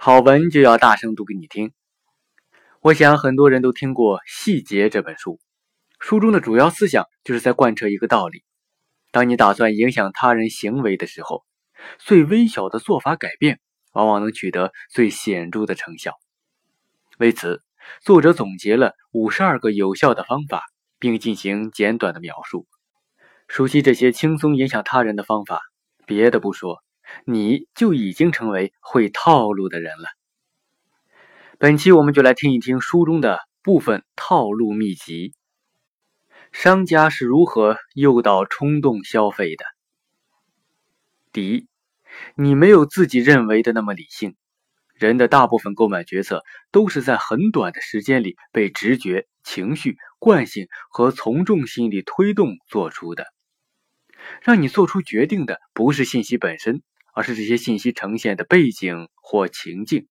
好文就要大声读给你听。我想很多人都听过《细节》这本书，书中的主要思想就是在贯彻一个道理：当你打算影响他人行为的时候，最微小的做法改变，往往能取得最显著的成效。为此，作者总结了五十二个有效的方法，并进行简短的描述。熟悉这些轻松影响他人的方法，别的不说。你就已经成为会套路的人了。本期我们就来听一听书中的部分套路秘籍。商家是如何诱导冲动消费的？第一，你没有自己认为的那么理性。人的大部分购买决策都是在很短的时间里被直觉、情绪、惯性和从众心理推动做出的。让你做出决定的不是信息本身。而是这些信息呈现的背景或情境。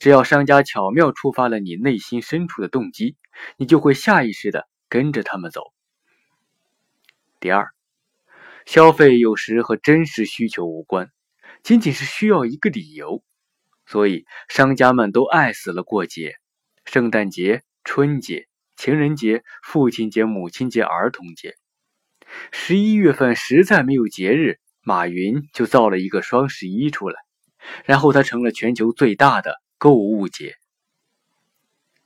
只要商家巧妙触发了你内心深处的动机，你就会下意识的跟着他们走。第二，消费有时和真实需求无关，仅仅是需要一个理由。所以，商家们都爱死了过节：圣诞节、春节、情人节、父亲节、母亲节、儿童节。十一月份实在没有节日。马云就造了一个双十一出来，然后它成了全球最大的购物节。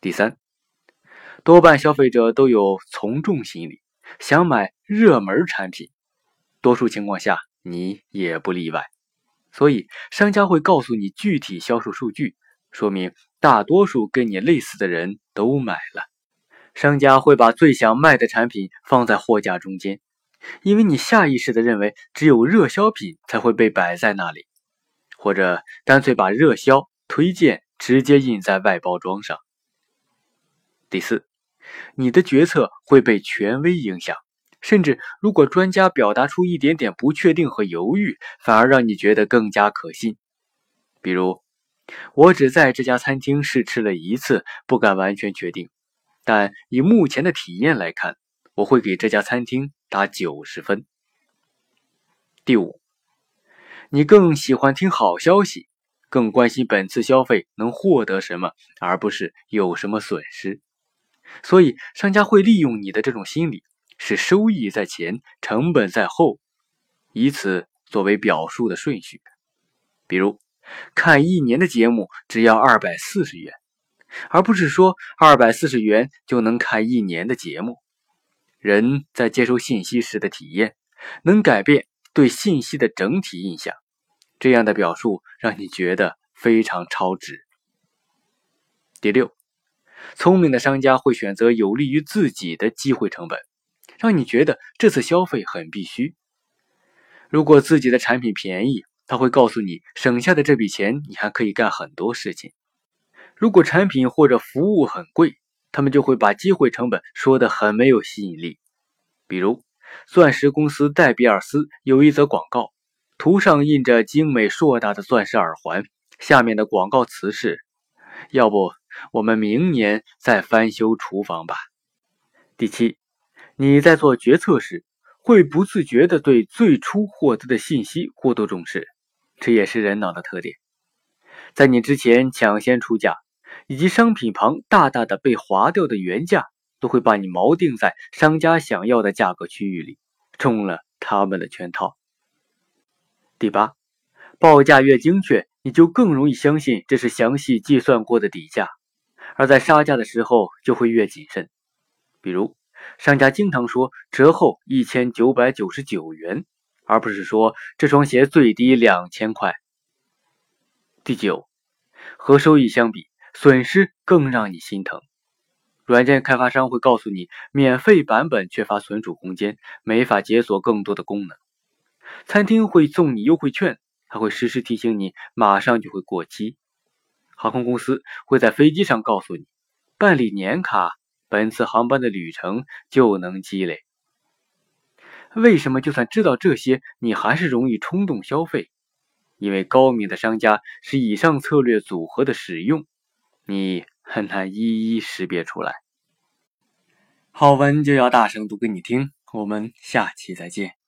第三，多半消费者都有从众心理，想买热门产品，多数情况下你也不例外。所以商家会告诉你具体销售数据，说明大多数跟你类似的人都买了。商家会把最想卖的产品放在货架中间。因为你下意识的认为只有热销品才会被摆在那里，或者干脆把热销推荐直接印在外包装上。第四，你的决策会被权威影响，甚至如果专家表达出一点点不确定和犹豫，反而让你觉得更加可信。比如，我只在这家餐厅试吃了一次，不敢完全确定，但以目前的体验来看，我会给这家餐厅。打九十分。第五，你更喜欢听好消息，更关心本次消费能获得什么，而不是有什么损失。所以，商家会利用你的这种心理，使收益在前，成本在后，以此作为表述的顺序。比如，看一年的节目只要二百四十元，而不是说二百四十元就能看一年的节目。人在接收信息时的体验，能改变对信息的整体印象。这样的表述让你觉得非常超值。第六，聪明的商家会选择有利于自己的机会成本，让你觉得这次消费很必须。如果自己的产品便宜，他会告诉你，省下的这笔钱你还可以干很多事情。如果产品或者服务很贵，他们就会把机会成本说得很没有吸引力，比如钻石公司戴比尔斯有一则广告，图上印着精美硕大的钻石耳环，下面的广告词是：“要不我们明年再翻修厨房吧。”第七，你在做决策时会不自觉地对最初获得的信息过度重视，这也是人脑的特点，在你之前抢先出价。以及商品旁大大的被划掉的原价，都会把你锚定在商家想要的价格区域里，中了他们的圈套。第八，报价越精确，你就更容易相信这是详细计算过的底价，而在杀价的时候就会越谨慎。比如，商家经常说折后一千九百九十九元，而不是说这双鞋最低两千块。第九，和收益相比。损失更让你心疼。软件开发商会告诉你，免费版本缺乏存储空间，没法解锁更多的功能。餐厅会送你优惠券，还会时时提醒你马上就会过期。航空公司会在飞机上告诉你，办理年卡，本次航班的旅程就能积累。为什么就算知道这些，你还是容易冲动消费？因为高明的商家是以上策略组合的使用。你很难一一识别出来。好文就要大声读给你听，我们下期再见。